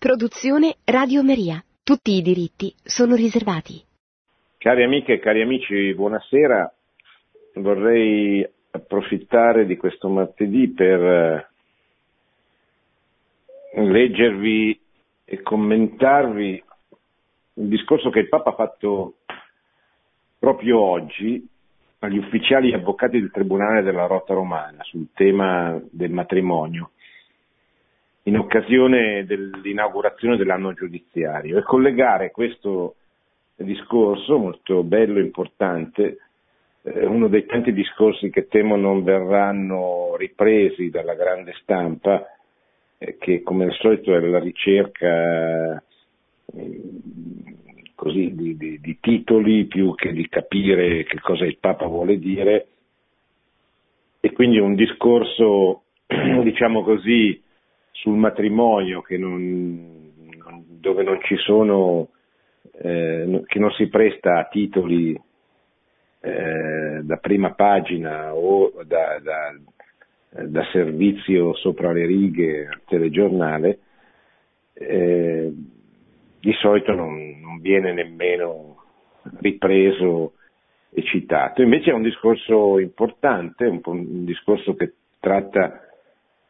Produzione Radio Maria. Tutti i diritti sono riservati. Cari amiche e cari amici, buonasera. Vorrei approfittare di questo martedì per eh, leggervi e commentarvi un discorso che il Papa ha fatto proprio oggi agli ufficiali avvocati del Tribunale della Rota Romana sul tema del matrimonio in occasione dell'inaugurazione dell'anno giudiziario. E collegare questo discorso molto bello e importante, eh, uno dei tanti discorsi che temo non verranno ripresi dalla grande stampa, eh, che come al solito è la ricerca eh, così, di, di, di titoli più che di capire che cosa il Papa vuole dire, e quindi un discorso, diciamo così, sul matrimonio non, dove non ci sono, eh, che non si presta a titoli eh, da prima pagina o da, da, da, servizio sopra le righe al telegiornale, eh, di solito non, non viene nemmeno ripreso e citato. Invece è un discorso importante, un, un discorso che tratta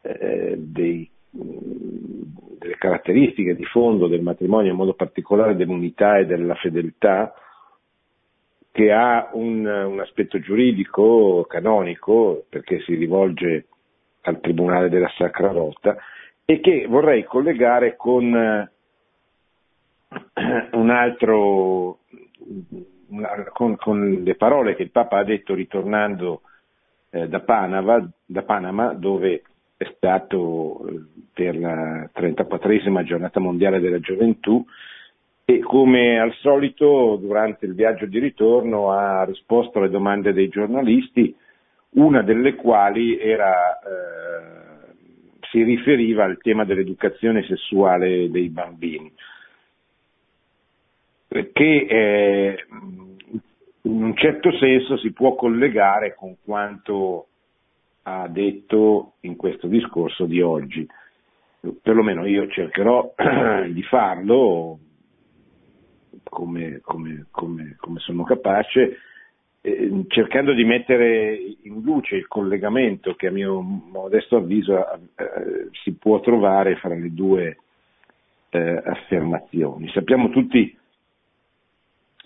eh, dei delle caratteristiche di fondo del matrimonio, in modo particolare dell'unità e della fedeltà, che ha un, un aspetto giuridico canonico, perché si rivolge al Tribunale della Sacra Rota, e che vorrei collegare con eh, un altro, con, con, le parole che il Papa ha detto ritornando eh, da, Panama, da Panama, dove è stato eh, per la 34esima giornata mondiale della gioventù e come al solito durante il viaggio di ritorno ha risposto alle domande dei giornalisti, una delle quali era, eh, si riferiva al tema dell'educazione sessuale dei bambini, che eh, in un certo senso si può collegare con quanto ha detto in questo discorso di oggi. Perlomeno io cercherò di farlo come, come, come, come sono capace, eh, cercando di mettere in luce il collegamento che a mio modesto avviso eh, si può trovare fra le due eh, affermazioni. Sappiamo tutti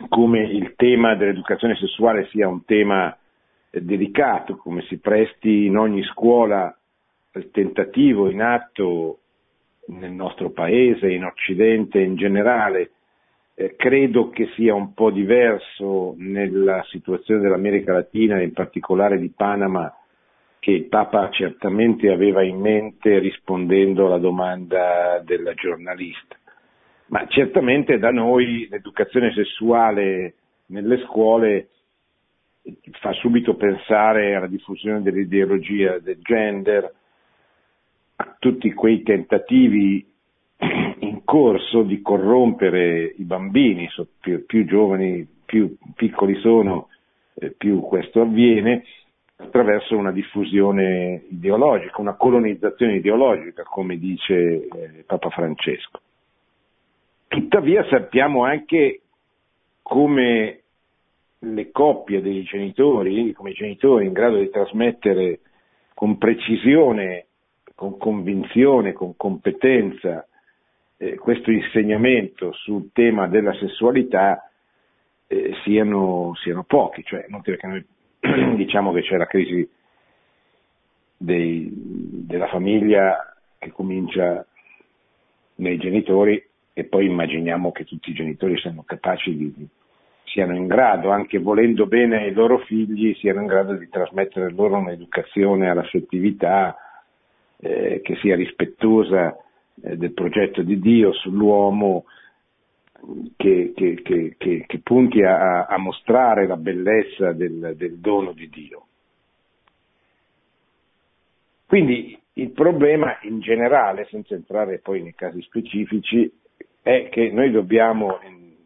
come il tema dell'educazione sessuale sia un tema delicato, come si presti in ogni scuola il tentativo in atto nel nostro paese, in Occidente in generale, eh, credo che sia un po' diverso nella situazione dell'America Latina, in particolare di Panama, che il Papa certamente aveva in mente rispondendo alla domanda della giornalista. Ma certamente da noi l'educazione sessuale nelle scuole fa subito pensare alla diffusione dell'ideologia del gender, a tutti quei tentativi in corso di corrompere i bambini, più, più giovani, più piccoli sono, eh, più questo avviene, attraverso una diffusione ideologica, una colonizzazione ideologica, come dice eh, Papa Francesco. Tuttavia sappiamo anche come le coppie dei genitori, come genitori in grado di trasmettere con precisione, con convinzione, con competenza eh, questo insegnamento sul tema della sessualità eh, siano, siano, pochi, cioè non che noi diciamo che c'è la crisi dei, della famiglia che comincia nei genitori e poi immaginiamo che tutti i genitori siano capaci di, siano in grado, anche volendo bene ai loro figli, siano in grado di trasmettere loro un'educazione all'affettività eh, che sia rispettosa eh, del progetto di Dio sull'uomo, che, che, che, che punti a, a, mostrare la bellezza del, del dono di Dio. Quindi il problema in generale, senza entrare poi nei casi specifici, è che noi dobbiamo,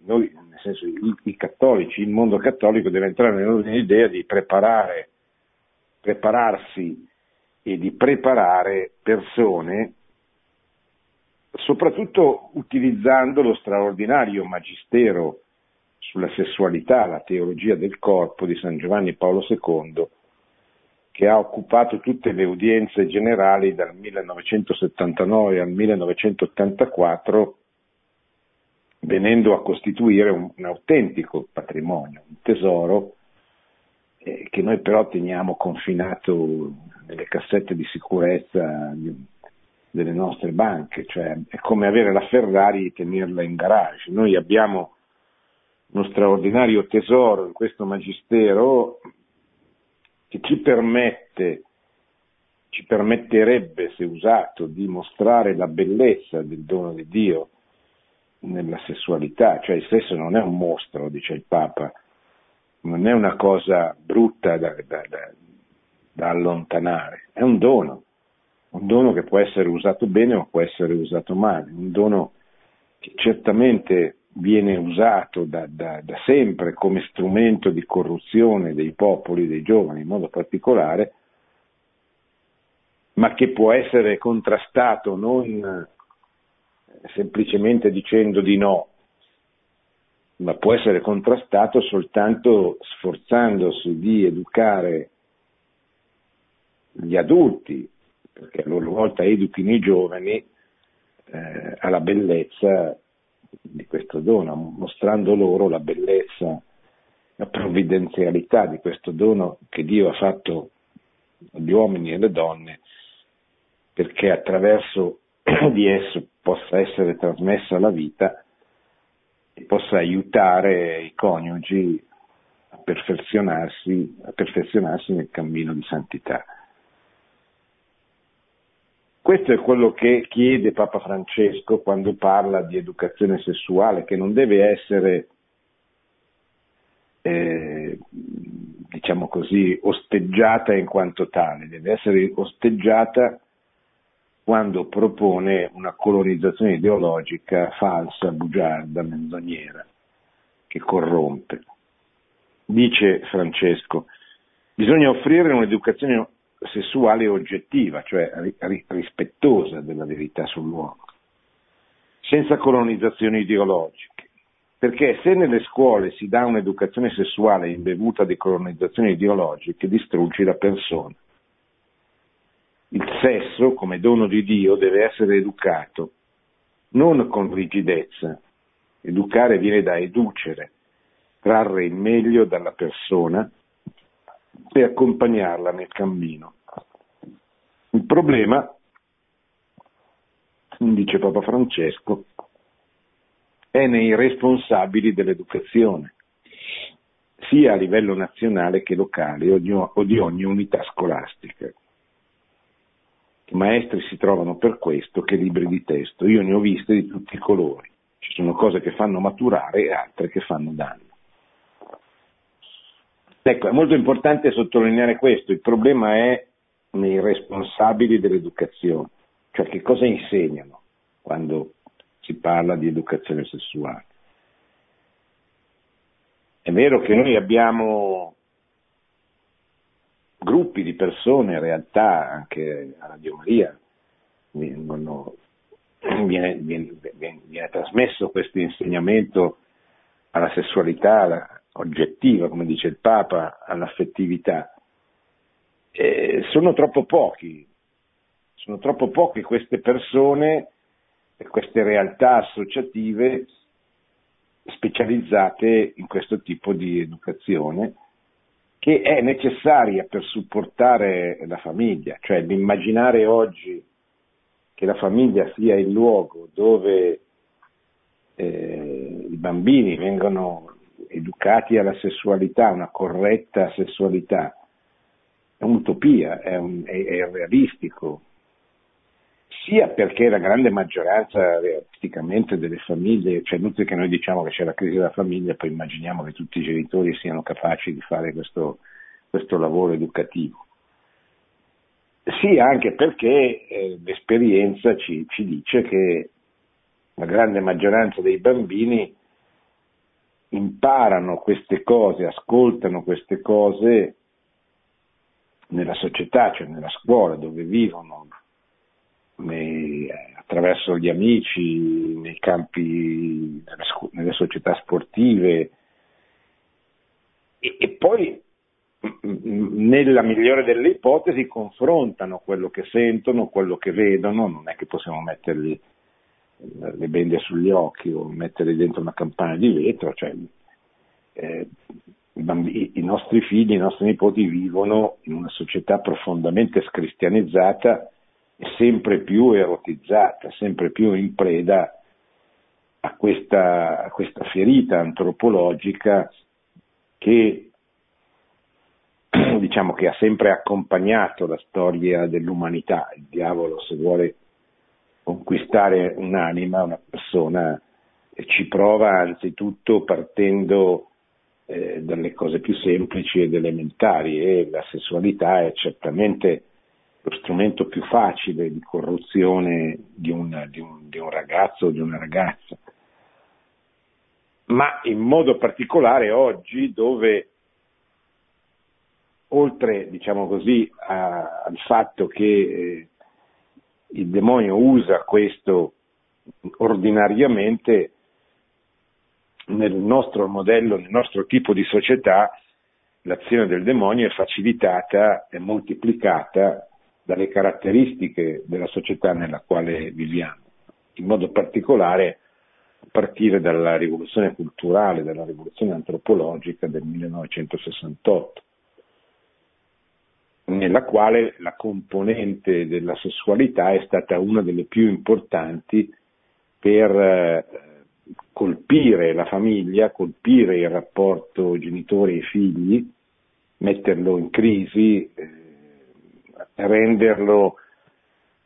noi nel senso i, i cattolici, il mondo cattolico deve entrare nell'idea di preparare, prepararsi e di preparare persone soprattutto utilizzando lo straordinario magistero sulla sessualità, la teologia del corpo di San Giovanni Paolo II, che ha occupato tutte le udienze generali dal 1979 al 1984, venendo a costituire un, un autentico patrimonio, un tesoro eh, che noi però teniamo confinato nelle cassette di sicurezza delle nostre banche, cioè è come avere la Ferrari e tenerla in garage. Noi abbiamo uno straordinario tesoro in questo magistero che ci permette, ci permetterebbe, se usato, di mostrare la bellezza del dono di Dio nella sessualità, cioè il sesso non è un mostro, dice il Papa, non è una cosa brutta da, da, da, da allontanare, è un dono, un dono che può essere usato bene o può essere usato male, un dono che certamente viene usato da, da, da, sempre come strumento di corruzione dei popoli, dei giovani in modo particolare, ma che può essere contrastato non semplicemente dicendo di no, ma può essere contrastato soltanto sforzandosi di educare gli adulti, perché a loro volta educhino i giovani eh, alla bellezza di questo dono, mostrando loro la bellezza, la provvidenzialità di questo dono che Dio ha fatto agli uomini e alle donne, perché attraverso di esso possa essere trasmessa la vita e possa aiutare i coniugi a perfezionarsi, a perfezionarsi nel cammino di santità. Questo è quello che chiede Papa Francesco quando parla di educazione sessuale, che non deve essere, eh, diciamo così, osteggiata in quanto tale, deve essere osteggiata quando propone una colonizzazione ideologica falsa, bugiarda, menzognera, che corrompe. Dice Francesco, bisogna offrire un'educazione sessuale oggettiva, cioè rispettosa della verità sull'uomo, senza colonizzazioni ideologiche. Perché se nelle scuole si dà un'educazione sessuale imbevuta di colonizzazioni ideologiche, distruggi la persona. Sesso, come dono di Dio, deve essere educato, non con rigidezza. Educare viene da educere, trarre il meglio dalla persona e accompagnarla nel cammino. Il problema, dice Papa Francesco, è nei responsabili dell'educazione, sia a livello nazionale che locale o di ogni unità scolastica. Maestri si trovano per questo che libri di testo. Io ne ho viste di tutti i colori. Ci sono cose che fanno maturare e altre che fanno danno. Ecco, è molto importante sottolineare questo. Il problema è nei responsabili dell'educazione, cioè che cosa insegnano quando si parla di educazione sessuale. È vero che noi abbiamo gruppi di persone, realtà anche a Radio Maria vengono, viene, viene, viene, viene, trasmesso questo insegnamento alla sessualità oggettiva, come dice il Papa, all'affettività. Eh, sono troppo pochi, sono troppo poche queste persone e queste realtà associative specializzate in questo tipo di educazione che è necessaria per supportare la famiglia, cioè l'immaginare oggi che la famiglia sia il luogo dove eh, i bambini vengono educati alla sessualità, una corretta sessualità, è un'utopia, è, un, è, è realistico, sia perché la grande maggioranza realisticamente delle famiglie, cioè inutile che noi diciamo che c'è la crisi della famiglia, poi immaginiamo che tutti i genitori siano capaci di fare questo, questo lavoro educativo. Sì, anche perché eh, l'esperienza ci, ci dice che la grande maggioranza dei bambini imparano queste cose, ascoltano queste cose nella società, cioè nella scuola dove vivono, nei, attraverso gli amici, nei campi, nelle società sportive. E, e poi nella migliore delle ipotesi confrontano quello che sentono, quello che vedono, non è che possiamo mettergli le bende sugli occhi o metterli dentro una campana di vetro, cioè, eh, i, bambini, i nostri figli, i nostri nipoti vivono in una società profondamente scristianizzata sempre più erotizzata, sempre più in preda a questa, a questa ferita antropologica che diciamo che ha sempre accompagnato la storia dell'umanità. Il diavolo, se vuole conquistare un'anima, una persona, ci prova anzitutto partendo eh, dalle cose più semplici ed elementari e la sessualità è certamente lo strumento più facile di corruzione di un, di un, di un ragazzo o di una ragazza. Ma in modo particolare oggi dove oltre diciamo così, a, al fatto che eh, il demonio usa questo ordinariamente nel nostro modello, nel nostro tipo di società, l'azione del demonio è facilitata e moltiplicata dalle caratteristiche della società nella quale viviamo, in modo particolare a partire dalla rivoluzione culturale, dalla rivoluzione antropologica del 1968 nella quale la componente della sessualità è stata una delle più importanti per eh, colpire la famiglia, colpire il rapporto genitori e figli, metterlo in crisi, eh, renderlo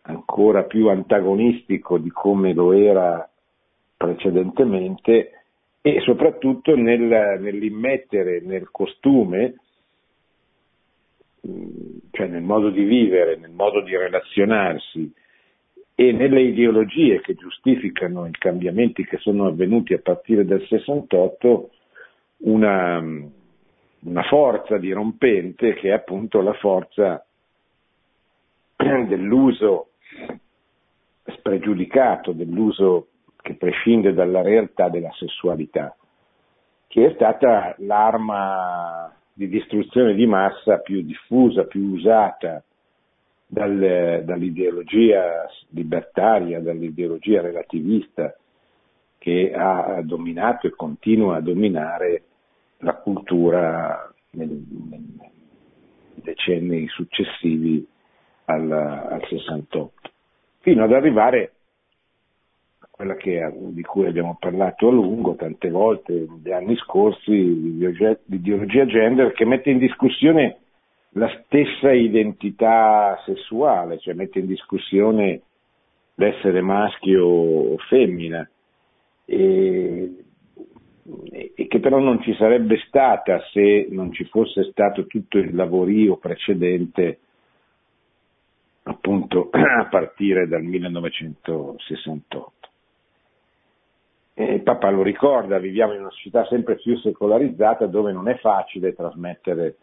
ancora più antagonistico di come lo era precedentemente e soprattutto nel, nell'immettere nel costume cioè nel modo di vivere, nel modo di relazionarsi e nelle ideologie che giustificano i cambiamenti che sono avvenuti a partire dal 68, una, una forza dirompente che è appunto la forza dell'uso spregiudicato, dell'uso che prescinde dalla realtà della sessualità, che è stata l'arma di distruzione di massa più diffusa, più usata dal, dall'ideologia libertaria, dall'ideologia relativista che ha dominato e continua a dominare la cultura nei, nei decenni successivi al, al 68, fino ad arrivare quella che, di cui abbiamo parlato a lungo tante volte negli anni scorsi, l'ideologia gender, che mette in discussione la stessa identità sessuale, cioè mette in discussione l'essere maschio o femmina, e, e che però non ci sarebbe stata se non ci fosse stato tutto il lavorio precedente appunto a partire dal 1968. E Papa lo ricorda, viviamo in una società sempre più secolarizzata dove non è facile trasmettere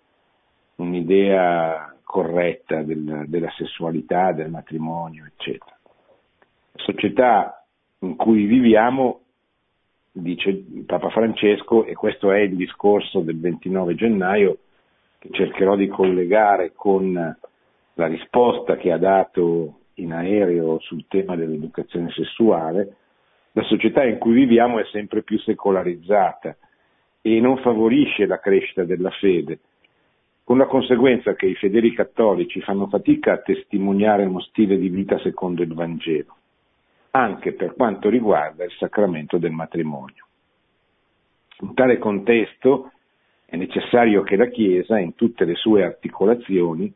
un'idea corretta del, della sessualità, del matrimonio, eccetera. La società in cui viviamo, dice Papa Francesco, e questo è il discorso del 29 gennaio, che cercherò di collegare con la risposta che ha dato in aereo sul tema dell'educazione sessuale, la società in cui viviamo è sempre più secolarizzata e non favorisce la crescita della fede, con la conseguenza che i fedeli cattolici fanno fatica a testimoniare uno stile di vita secondo il Vangelo, anche per quanto riguarda il sacramento del matrimonio. In tale contesto è necessario che la Chiesa, in tutte le sue articolazioni,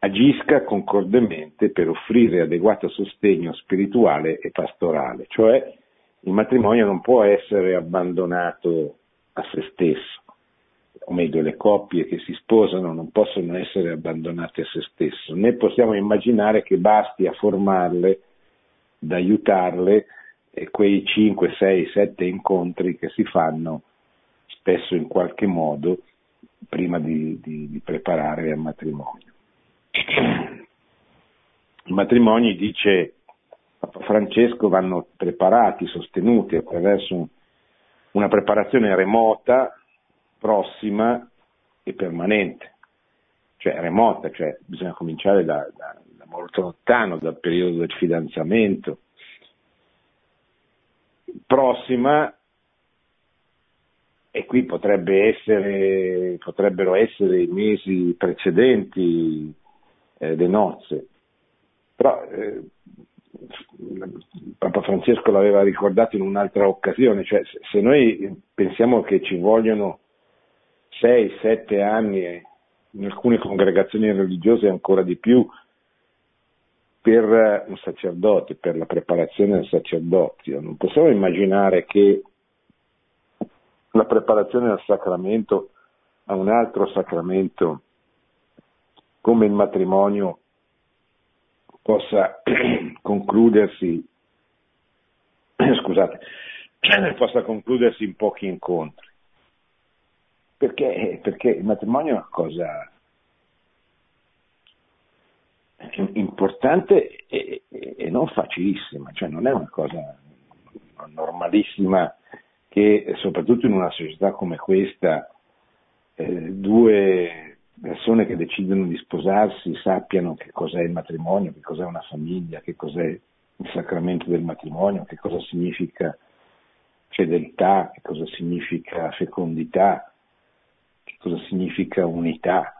agisca concordemente per offrire adeguato sostegno spirituale e pastorale, cioè il matrimonio non può essere abbandonato a se stesso, o meglio le coppie che si sposano non possono essere abbandonate a se stesso, né possiamo immaginare che basti a formarle, ad aiutarle quei 5, 6, 7 incontri che si fanno spesso in qualche modo prima di, di, di preparare al matrimonio. I matrimoni, dice Francesco vanno preparati, sostenuti attraverso una preparazione remota, prossima e permanente. Cioè remota, cioè bisogna cominciare da, da, da molto lontano, dal periodo del fidanzamento. Prossima e qui potrebbe essere, potrebbero essere i mesi precedenti eh, le nozze. Però eh, Papa Francesco l'aveva ricordato in un'altra occasione, cioè se noi pensiamo che ci vogliono 6-7 anni, in alcune congregazioni religiose ancora di più, per un sacerdote, per la preparazione del sacerdozio, non possiamo immaginare che la preparazione al sacramento a un altro sacramento come il matrimonio possa concludersi, scusate, possa concludersi in pochi incontri. Perché? Perché il matrimonio è una cosa importante e, e non facilissima, cioè non è una cosa normalissima che soprattutto in una società come questa eh, due persone che decidono di sposarsi sappiano che cos'è il matrimonio, che cos'è una famiglia, che cos'è il sacramento del matrimonio, che cosa significa fedeltà, che cosa significa fecondità, che cosa significa unità,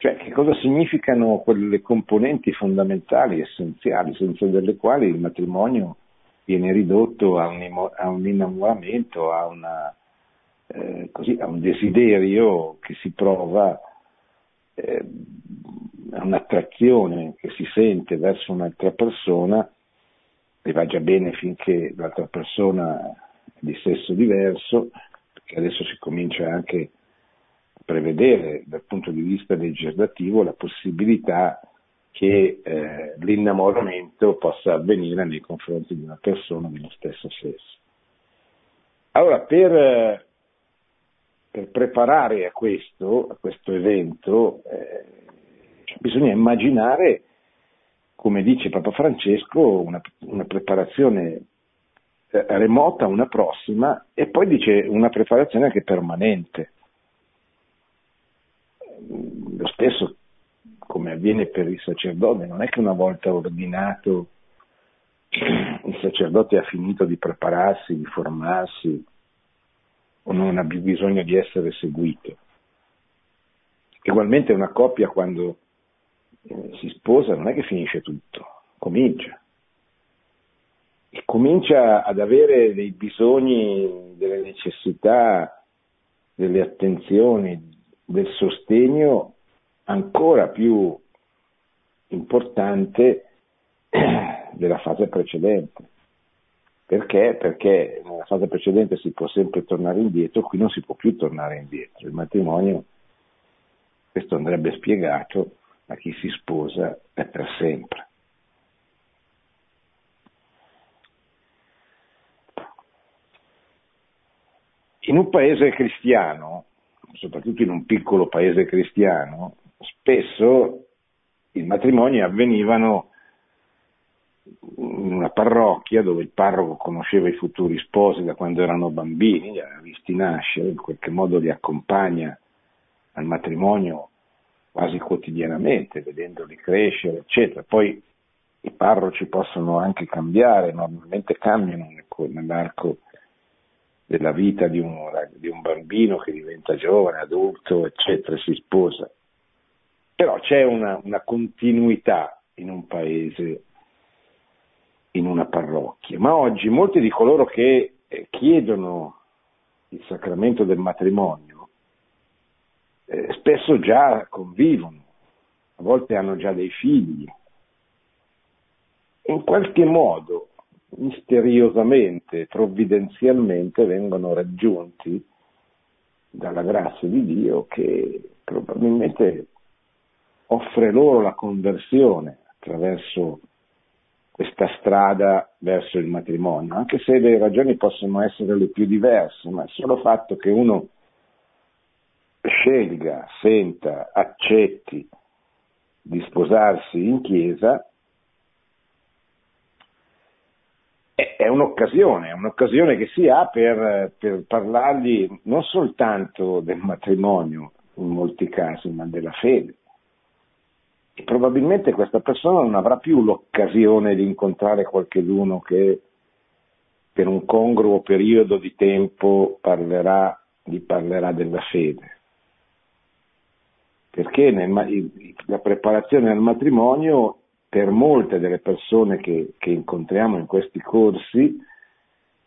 cioè che cosa significano quelle componenti fondamentali, essenziali, senza delle quali il matrimonio viene ridotto a un, a un innamoramento, a una eh, così, a un desiderio che si prova, eh, a un'attrazione che si sente verso un'altra persona e va già bene finché l'altra persona è di sesso diverso, perché adesso si comincia anche a prevedere dal punto di vista legislativo la possibilità che eh, l'innamoramento possa avvenire nei confronti di una persona dello stesso sesso. Allora, per per preparare a questo, a questo evento, eh, bisogna immaginare, come dice Papa Francesco, una, una preparazione eh, remota, una prossima, e poi dice una preparazione anche permanente. Lo stesso come avviene per il sacerdote, non è che una volta ordinato il sacerdote ha finito di prepararsi, di formarsi, o non ha bisogno di essere seguito. Ugualmente una coppia quando eh, si sposa non è che finisce tutto, comincia. E comincia ad avere dei bisogni, delle necessità, delle attenzioni, del sostegno ancora più importante della fase precedente. Perché? Perché nella fase precedente si può sempre tornare indietro, qui non si può più tornare indietro. Il matrimonio, questo andrebbe spiegato a chi si sposa è per sempre. In un paese cristiano, soprattutto in un piccolo paese cristiano, spesso i matrimoni avvenivano in una parrocchia dove il parroco conosceva i futuri sposi da quando erano bambini, li aveva visti nascere, in qualche modo li accompagna al matrimonio quasi quotidianamente, vedendoli crescere, eccetera. Poi i parroci possono anche cambiare, normalmente cambiano nell'arco della vita di un, di un bambino che diventa giovane, adulto, eccetera, si sposa. Però c'è una, una continuità in un paese in una parrocchia, ma oggi molti di coloro che eh, chiedono il sacramento del matrimonio eh, spesso già convivono, a volte hanno già dei figli. In qualche modo, misteriosamente, provvidenzialmente vengono raggiunti dalla grazia di Dio che probabilmente offre loro la conversione attraverso questa strada verso il matrimonio, anche se le ragioni possono essere le più diverse, ma il solo fatto che uno scelga, senta, accetti di sposarsi in chiesa è un'occasione, è un'occasione che si ha per, per parlargli non soltanto del matrimonio in molti casi, ma della fede. Probabilmente questa persona non avrà più l'occasione di incontrare qualcuno che per un congruo periodo di tempo parlerà, gli parlerà della fede. Perché nel, la preparazione al matrimonio per molte delle persone che, che incontriamo in questi corsi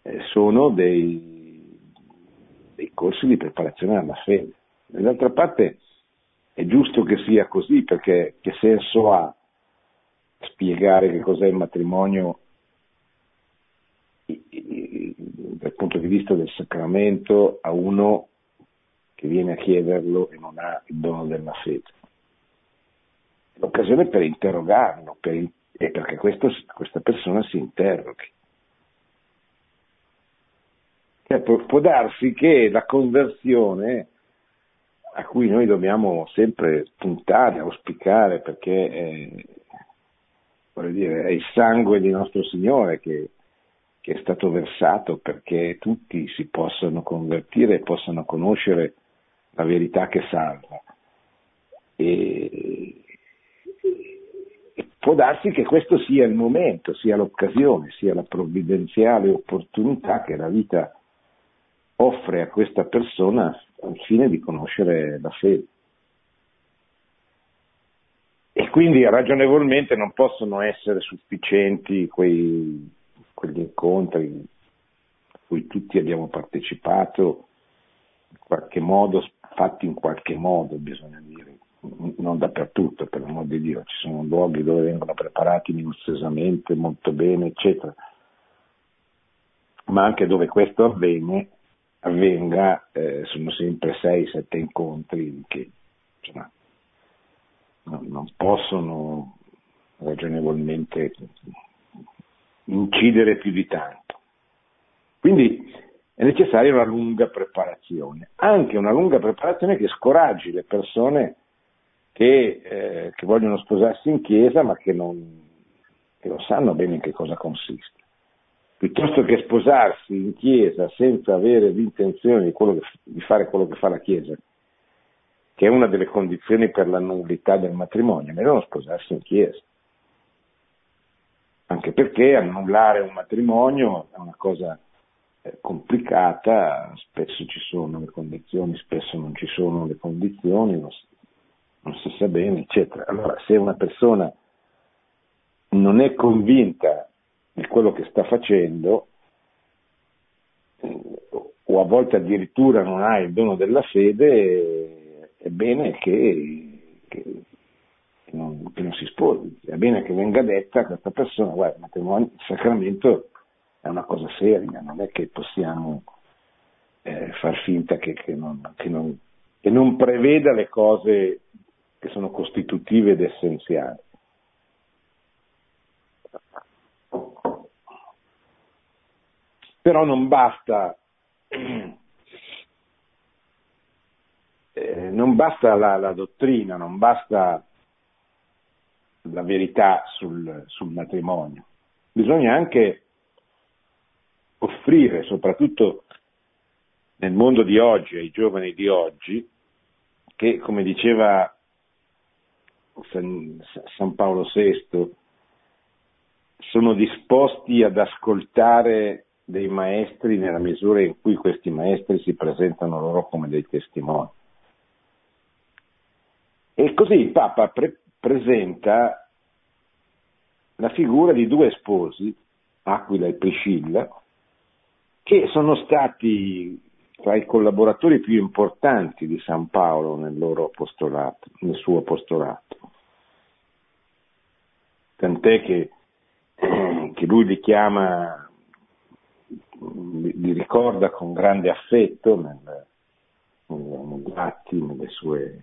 eh, sono dei, dei, corsi di preparazione alla fede. D'altra parte è giusto che sia così perché che senso ha spiegare che cos'è il matrimonio dal punto di vista del sacramento a uno che viene a chiederlo e non ha il dono della fede l'occasione per interrogarlo per, e perché questo, questa persona si interroghi. Cioè, può, può darsi che la conversione a cui noi dobbiamo sempre puntare, auspicare, perché è, dire, è il sangue di nostro Signore che, che, è stato versato perché tutti si possano convertire e possano conoscere la verità che salva. E, può darsi che questo sia il momento, sia l'occasione, sia la provvidenziale opportunità che la vita offre a questa persona al fine di conoscere la fede. E quindi ragionevolmente non possono essere sufficienti quei, quegli incontri a cui tutti abbiamo partecipato, in qualche modo, fatti in qualche modo, bisogna dire, non dappertutto, per l'amor di Dio, ci sono luoghi dove vengono preparati minuziosamente, molto bene, eccetera, ma anche dove questo avviene, avvenga, eh, sono sempre 6-7 incontri che insomma, non, non possono ragionevolmente incidere più di tanto. Quindi è necessaria una lunga preparazione, anche una lunga preparazione che scoraggi le persone che, eh, che vogliono sposarsi in chiesa ma che non, che non sanno bene in che cosa consiste. Piuttosto che sposarsi in chiesa senza avere l'intenzione di, che, di fare quello che fa la chiesa, che è una delle condizioni per la nullità del matrimonio, meglio non sposarsi in chiesa. Anche perché annullare un matrimonio è una cosa eh, complicata, spesso ci sono le condizioni, spesso non ci sono le condizioni, non si sa bene, eccetera. Allora, se una persona non è convinta di quello che sta facendo, o a volte addirittura non ha il dono della fede, è bene che, che, non, che non, si sposi, è bene che venga detta a questa persona, guarda, il matrimonio, il sacramento è una cosa seria, non è che possiamo eh, far finta che, non, non, che non preveda le cose che sono costitutive ed essenziali. Però non basta, eh, non basta la, la, dottrina, non basta la verità sul, sul matrimonio, bisogna anche offrire, soprattutto nel mondo di oggi, ai giovani di oggi, che come diceva San, San Paolo VI sono disposti ad ascoltare dei maestri nella misura in cui questi maestri si presentano loro come dei testimoni. E così il Papa pre- presenta la figura di due sposi, Aquila e Priscilla, che sono stati tra i collaboratori più importanti di San Paolo nel, nel suo apostolato. Tant'è che, che lui li chiama, li ricorda con grande affetto nel, negli atti, nelle sue,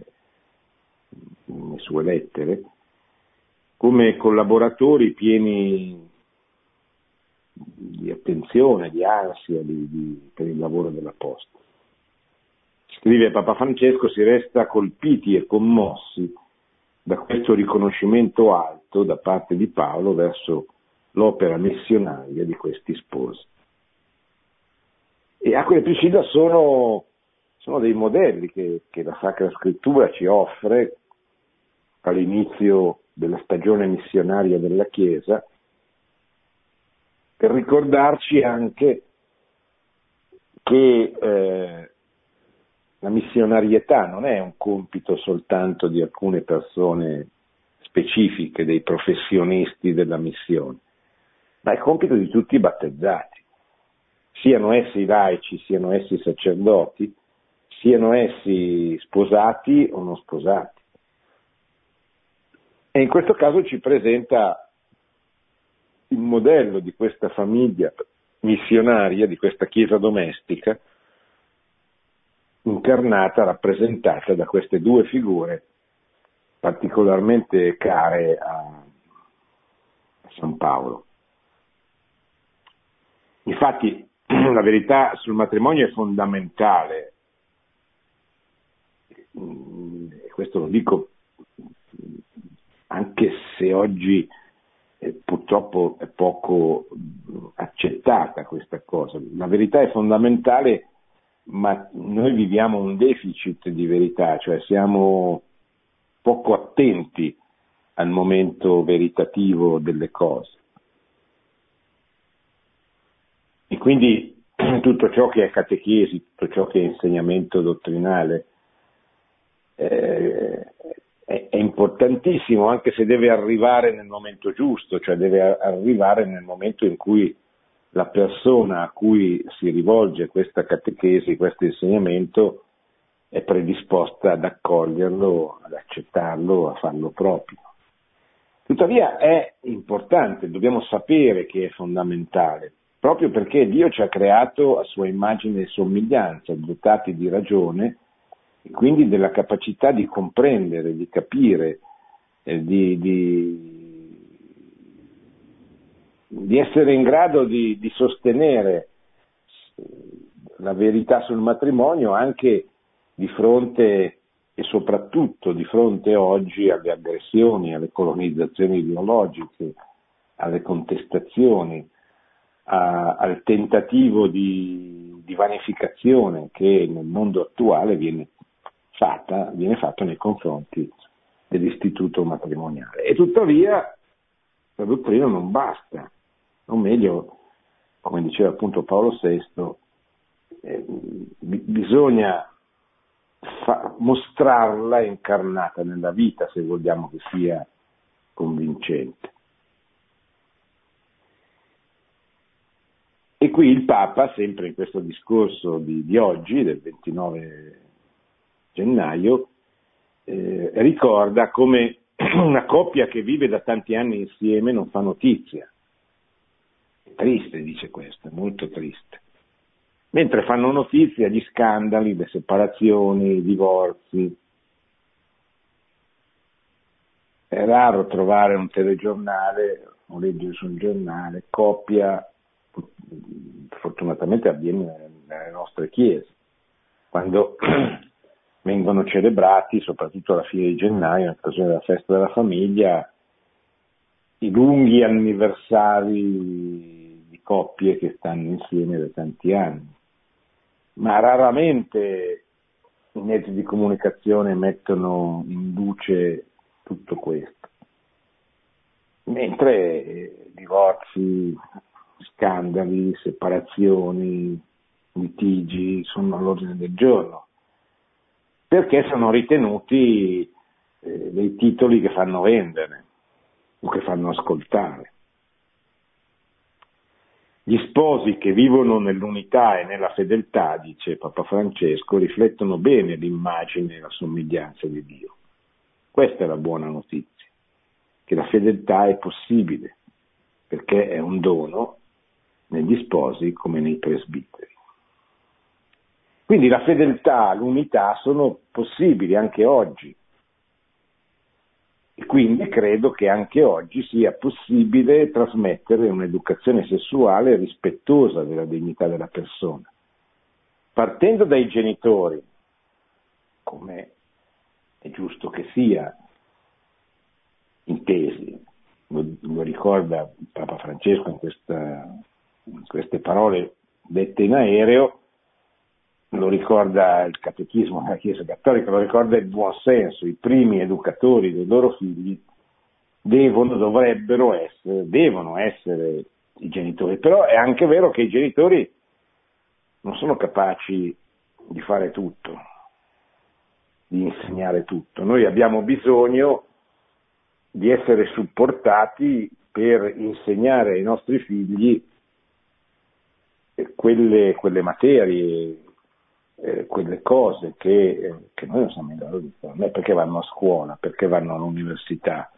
nelle sue lettere, come collaboratori pieni di attenzione, di ansia di, di, per il lavoro dell'Apostolo. Scrive Papa Francesco, si resta colpiti e commossi da questo riconoscimento alto da parte di Paolo verso l'opera missionaria di questi sposi. E Aquila e Priscilla sono, sono dei modelli che, che la Sacra Scrittura ci offre all'inizio della stagione missionaria della Chiesa, per ricordarci anche che eh, la missionarietà non è un compito soltanto di alcune persone specifiche, dei professionisti della missione, ma è compito di tutti i battezzati, siano essi laici, siano essi sacerdoti, siano essi sposati o non sposati. E in questo caso ci presenta il modello di questa famiglia missionaria, di questa chiesa domestica, incarnata, rappresentata da queste due figure particolarmente care a San Paolo. Infatti la verità sul matrimonio è fondamentale, questo lo dico anche se oggi eh, purtroppo è poco accettata questa cosa. La verità è fondamentale, ma noi viviamo un deficit di verità, cioè siamo poco attenti al momento veritativo delle cose. E quindi tutto ciò che è catechesi, tutto ciò che è insegnamento dottrinale, eh, è, è, importantissimo anche se deve arrivare nel momento giusto, cioè deve arrivare nel momento in cui la persona a cui si rivolge questa catechesi, questo insegnamento, è predisposta ad accoglierlo, ad accettarlo, a farlo proprio. Tuttavia è importante, dobbiamo sapere che è fondamentale, proprio perché Dio ci ha creato a sua immagine e somiglianza, dotati di ragione, e quindi della capacità di comprendere, di capire, eh, di, di, di, essere in grado di, di sostenere la verità sul matrimonio anche di fronte e soprattutto di fronte oggi alle aggressioni, alle colonizzazioni ideologiche, alle contestazioni, a, al tentativo di, di, vanificazione che nel mondo attuale viene fatta, viene fatto nei confronti dell'istituto matrimoniale. E tuttavia la dottrina non basta, o meglio, come diceva appunto Paolo VI, eh, bisogna fa- mostrarla incarnata nella vita se vogliamo che sia convincente. E qui il Papa, sempre in questo discorso di, di oggi, del 29 gennaio, eh, ricorda come una coppia che vive da tanti anni insieme non fa notizia. È triste, dice questo, è molto triste. Mentre fanno notizia gli scandali, le separazioni, i divorzi. È raro trovare un telegiornale o leggere su un giornale, coppia, fortunatamente avviene nelle nostre chiese, quando vengono celebrati, soprattutto alla fine di gennaio, in occasione della festa della famiglia, i lunghi anniversari di coppie che stanno insieme da tanti anni. Ma raramente i mezzi di comunicazione mettono in luce tutto questo. Mentre divorzi, scandali, separazioni, litigi sono all'ordine del giorno perché sono ritenuti eh, dei titoli che fanno vendere o che fanno ascoltare. Gli sposi che vivono nell'unità e nella fedeltà, dice Papa Francesco, riflettono bene l'immagine e la somiglianza di Dio. Questa è la buona notizia, che la fedeltà è possibile, perché è un dono negli sposi come nei presbiteri. Quindi la fedeltà, l'unità sono possibili anche oggi. E quindi credo che anche oggi sia possibile trasmettere un'educazione sessuale rispettosa della dignità della persona. Partendo dai genitori, come è giusto che sia, intesi, lo, lo ricorda Papa Francesco in, questa, queste parole dette in aereo, lo ricorda il catechismo della Chiesa Cattolica, lo ricorda il buon senso, i primi educatori dei loro figli devono, dovrebbero essere, devono essere i genitori, però è anche vero che i genitori non sono capaci di fare tutto, di insegnare tutto. Noi abbiamo bisogno di essere supportati per insegnare ai nostri figli quelle, quelle materie, eh, quelle cose che, eh, che, noi non siamo in grado di fare, perché vanno a scuola, perché vanno all'università,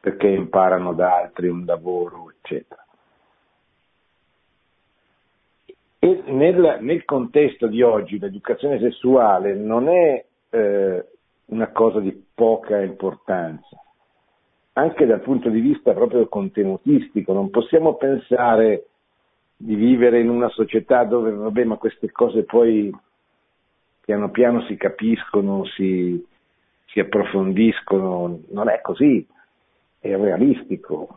perché imparano da altri un lavoro, eccetera. E nel, nel contesto di oggi l'educazione sessuale non è eh, una cosa di poca importanza, anche dal punto di vista proprio contenutistico, non possiamo pensare di vivere in una società dove, vabbè, ma queste cose poi piano piano si capiscono, si, si approfondiscono, non è così, è realistico.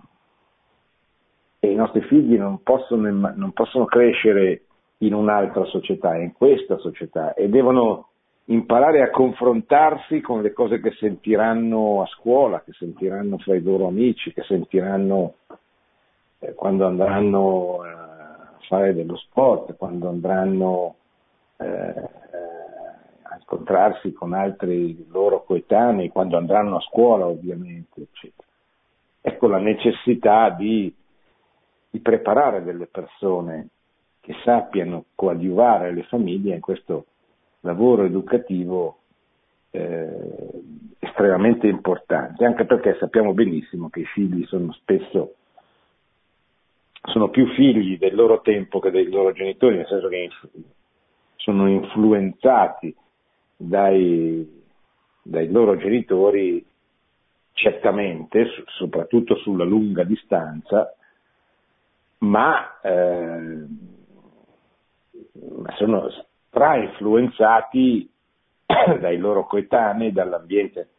E i nostri figli non possono, non possono crescere in un'altra società, in questa società, e devono imparare a confrontarsi con le cose che sentiranno a scuola, che sentiranno fra i loro amici, che sentiranno eh, quando andranno a fare dello sport, quando andranno eh, incontrarsi con altri loro coetanei quando andranno a scuola ovviamente, eccetera. Ecco la necessità di, di preparare delle persone che sappiano coadiuvare le famiglie in questo lavoro educativo eh, estremamente importante, anche perché sappiamo benissimo che i figli sono spesso sono più figli del loro tempo che dei loro genitori, nel senso che sono influenzati dai, dai loro genitori certamente, soprattutto sulla lunga distanza, ma, eh, sono stra-influenzati dai loro coetanei, dall'ambiente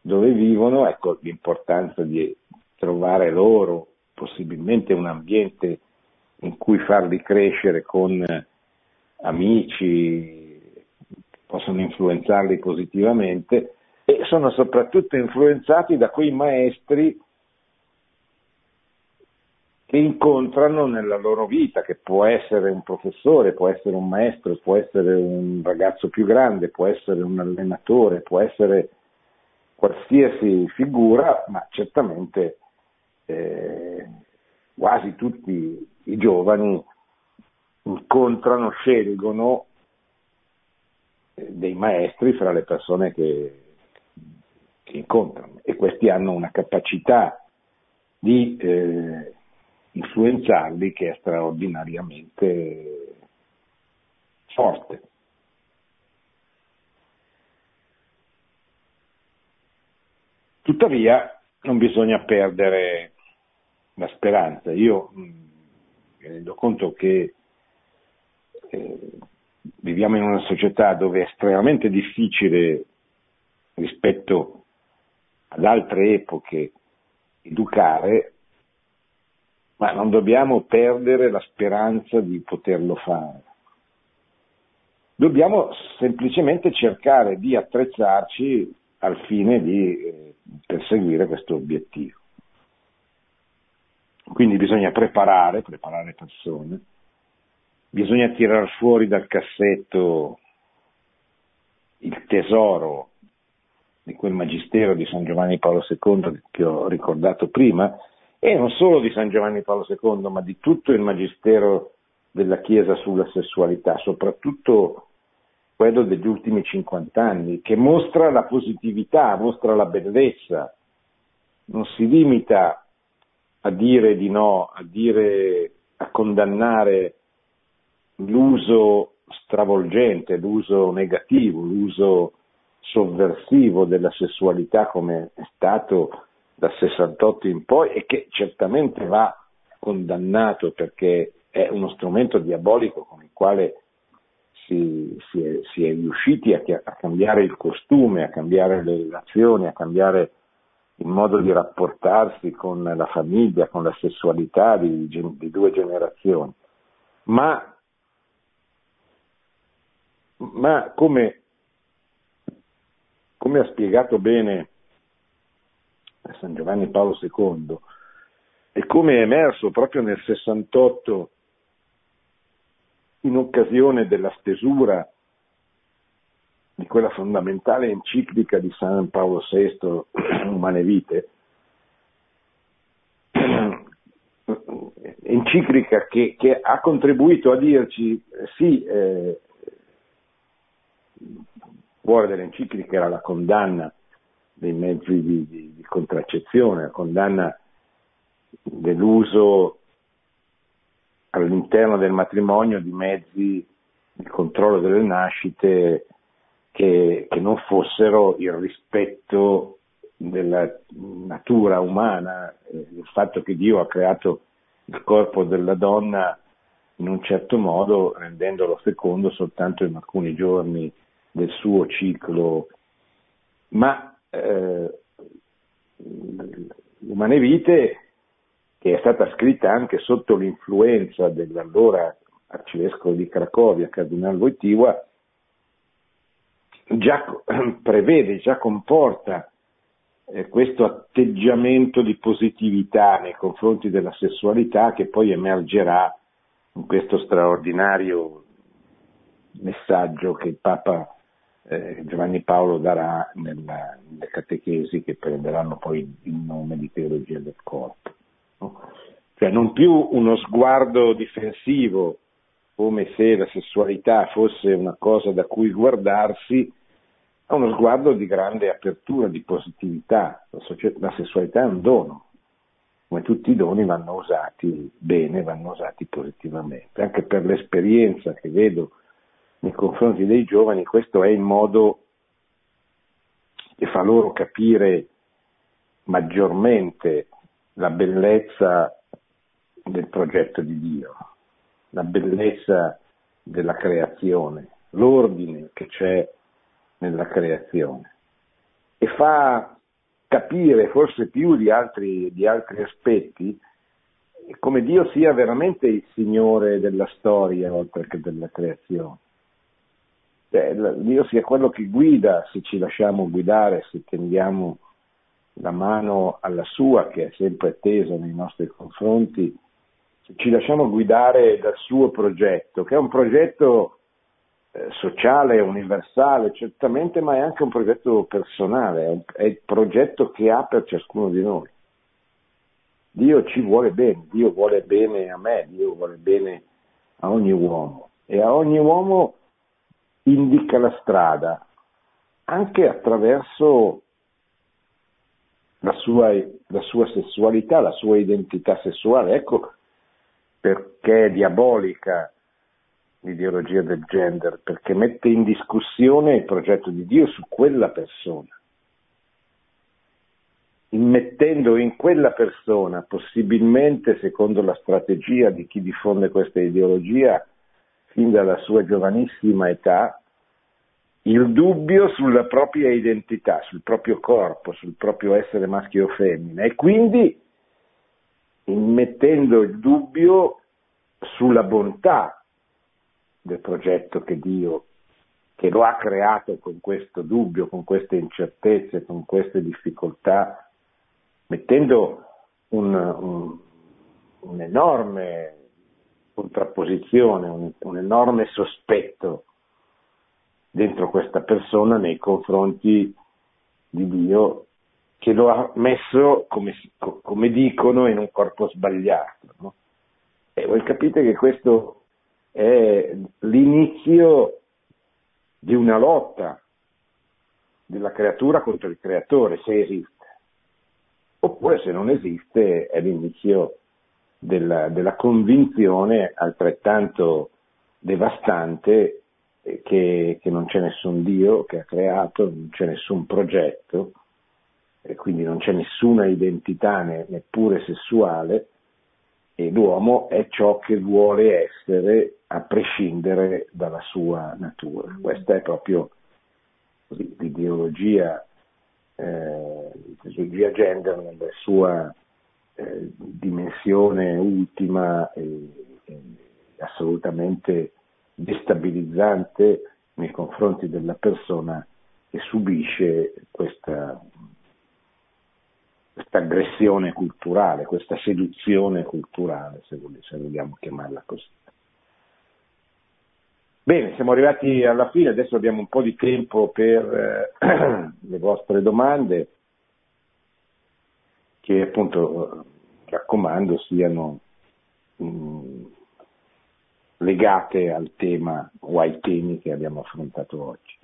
dove vivono, ecco l'importanza di trovare loro possibilmente un ambiente in cui farli crescere con amici, possono influenzarli positivamente e sono soprattutto influenzati da quei maestri che incontrano nella loro vita, che può essere un professore, può essere un maestro, può essere un ragazzo più grande, può essere un allenatore, può essere qualsiasi figura, ma certamente eh, quasi tutti i giovani incontrano, scelgono dei maestri fra le persone che, che incontrano e questi hanno una capacità di eh, influenzarli che è straordinariamente forte. Tuttavia non bisogna perdere la speranza. Io mm, mi rendo conto che eh, viviamo in una società dove è estremamente difficile rispetto ad altre epoche educare, ma non dobbiamo perdere la speranza di poterlo fare. Dobbiamo semplicemente cercare di attrezzarci al fine di eh, perseguire questo obiettivo. Quindi bisogna preparare, preparare persone, bisogna tirar fuori dal cassetto il tesoro di quel magistero di San Giovanni Paolo II che ho ricordato prima, e non solo di San Giovanni Paolo II, ma di tutto il magistero della Chiesa sulla sessualità, soprattutto quello degli ultimi 50 anni, che mostra la positività, mostra la bellezza, non si limita a dire di no, a dire, a condannare l'uso stravolgente, l'uso negativo, l'uso sovversivo della sessualità come è stato dal 68 in poi e che certamente va condannato perché è uno strumento diabolico con il quale si, si, è, si è, riusciti a, a, cambiare il costume, a cambiare le relazioni, a cambiare il modo di rapportarsi con la famiglia, con la sessualità di, di due generazioni, ma, ma come, come ha spiegato bene San Giovanni Paolo II e come è emerso proprio nel 68 in occasione della stesura di quella fondamentale enciclica di San Paolo VI, Umane Vite, enciclica che, che, ha contribuito a dirci, sì, eh, il cuore dell'enciclica era la condanna dei mezzi di, di, di contraccezione, la condanna dell'uso all'interno del matrimonio di mezzi di controllo delle nascite che, che non fossero il rispetto della natura umana, eh, il fatto che Dio ha creato il corpo della donna in un certo modo, rendendolo fecondo soltanto in alcuni giorni del suo ciclo. Ma eh, l'umane vite, che è stata scritta anche sotto l'influenza dell'allora arcivescovo di Cracovia, Cardinal Wojtyła, già prevede, già comporta eh, questo atteggiamento di positività nei confronti della sessualità che poi emergerà in questo straordinario messaggio che il Papa eh, Giovanni Paolo darà nella, nelle catechesi che prenderanno poi il nome di teologia del corpo. No? Cioè non più uno sguardo difensivo come se la sessualità fosse una cosa da cui guardarsi, a uno sguardo di grande apertura, di positività. La, società, la sessualità è un dono, come tutti i doni vanno usati bene, vanno usati positivamente. Anche per l'esperienza che vedo nei confronti dei giovani, questo è il modo che fa loro capire maggiormente la bellezza del progetto di Dio la bellezza della creazione, l'ordine che c'è nella creazione e fa capire forse più di altri, di altri aspetti come Dio sia veramente il Signore della storia oltre che della creazione. Cioè, Dio sia quello che guida se ci lasciamo guidare, se tendiamo la mano alla sua che è sempre tesa nei nostri confronti ci lasciamo guidare dal suo progetto, che è un progetto eh, sociale, universale, certamente, ma è anche un progetto personale, è, il progetto che ha per ciascuno di noi. Dio ci vuole bene, Dio vuole bene a me, Dio vuole bene a ogni uomo e a ogni uomo indica la strada anche attraverso la sua, la sua sessualità, la sua identità sessuale. Ecco perché è diabolica l'ideologia del gender, perché mette in discussione il progetto di Dio su quella persona, immettendo in quella persona, possibilmente secondo la strategia di chi diffonde questa ideologia, fin dalla sua giovanissima età, il dubbio sulla propria identità, sul proprio corpo, sul proprio essere maschio o femmina. E quindi immettendo il dubbio sulla bontà del progetto che Dio, che lo ha creato con questo dubbio, con queste incertezze, con queste difficoltà, mettendo un, un, un'enorme contrapposizione, un, un enorme sospetto dentro questa persona nei confronti di Dio che lo ha messo, come, come dicono, in un corpo sbagliato. No? E voi capite che questo è l'inizio di una lotta della creatura contro il creatore, se esiste. Oppure se non esiste è l'inizio della, della convinzione altrettanto devastante che, che, non c'è nessun Dio che ha creato, non c'è nessun progetto, e quindi non c'è nessuna identità neppure sessuale e l'uomo è ciò che vuole essere a prescindere dalla sua natura. Questa è proprio l'ideologia eh, sociologia gender nella sua eh, dimensione ultima e, e assolutamente destabilizzante nei confronti della persona che subisce questa, questa aggressione culturale, questa seduzione culturale, se vogliamo chiamarla così. Bene, siamo arrivati alla fine, adesso abbiamo un po' di tempo per eh, le vostre domande, che appunto raccomando siano mh, mm, legate al tema o ai temi che abbiamo affrontato oggi.